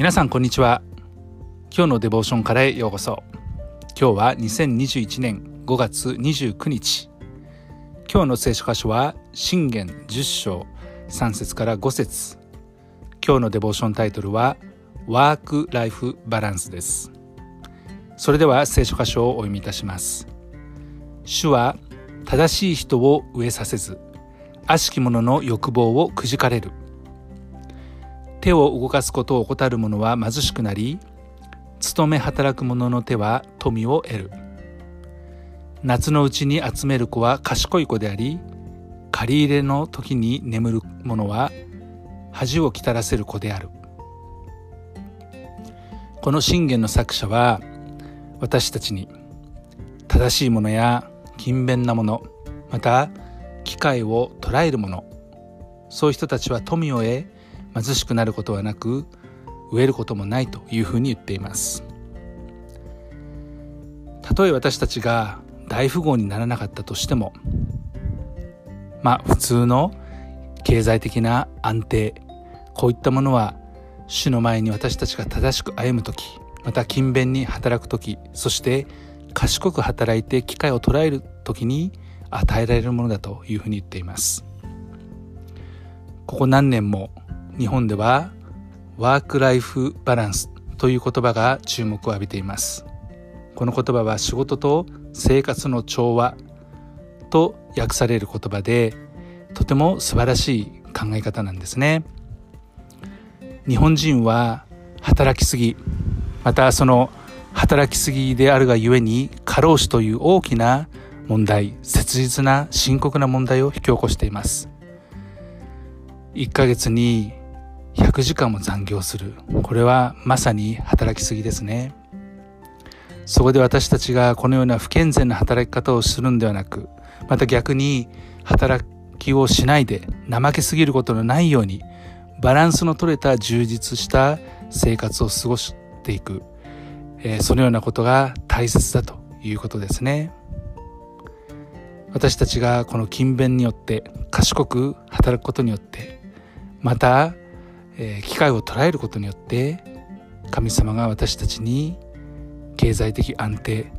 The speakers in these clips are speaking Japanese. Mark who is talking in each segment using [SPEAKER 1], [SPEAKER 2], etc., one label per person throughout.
[SPEAKER 1] 皆さんこんにちは。今日のデボーションからへようこそ。今日は2021年5月29日。今日の聖書箇所は信玄10章3節から5節。今日のデボーションタイトルはワークライフバランスです。それでは聖書箇所をお読みいたします。主は正しい人を飢えさせず悪しき者の欲望をくじかれる。手を動かすことを怠る者は貧しくなり勤め働く者の手は富を得る。夏のうちに集める子は賢い子であり借り入れの時に眠る者は恥をきたらせる子である。この信玄の作者は私たちに正しいものや勤勉なものまた機会を捉えるものそういう人たちは富を得貧しくなることはなく飢えることもないというふうに言っています。たとえ私たちが大富豪にならなかったとしてもまあ普通の経済的な安定こういったものは主の前に私たちが正しく歩む時また勤勉に働く時そして賢く働いて機会を捉える時に与えられるものだというふうに言っています。ここ何年も日本ではワークライフバランスという言葉が注目を浴びています。この言葉は仕事と生活の調和と訳される言葉でとても素晴らしい考え方なんですね。日本人は働きすぎまたその働きすぎであるがゆえに過労死という大きな問題切実な深刻な問題を引き起こしています。1ヶ月に100時間も残業する。これはまさに働きすぎですね。そこで私たちがこのような不健全な働き方をするんではなくまた逆に働きをしないで怠けすぎることのないようにバランスの取れた充実した生活を過ごしていく、えー、そのようなことが大切だということですね。私たちがこの勤勉によって賢く働くことによってまたえ機会を捉えることによって神様が私たちに経済的安定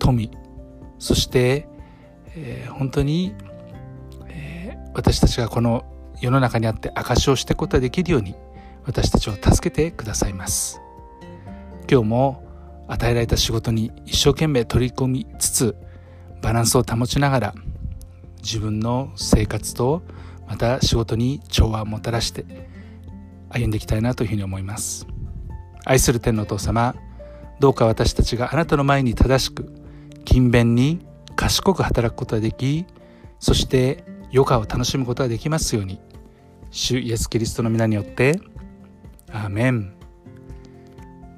[SPEAKER 1] 富そして、え、本当に、え、私たちがこの世の中にあって証しをしていくことができるように私たちを助けてくださいます。今日も与えられた仕事に一生懸命取り組みつつバランスを保ちながら自分の生活とまた仕事に調和をもたらして歩んでいきたいなというふうに思います。愛する天のお父様どうか私たちがあなたの前に正しく勤勉に賢く働くことができそして余暇を楽しむことができますように。主イエス・キリストの皆によってアーメン。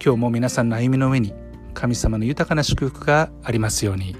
[SPEAKER 1] 今日も皆さんの歩みの上に神様の豊かな祝福がありますように。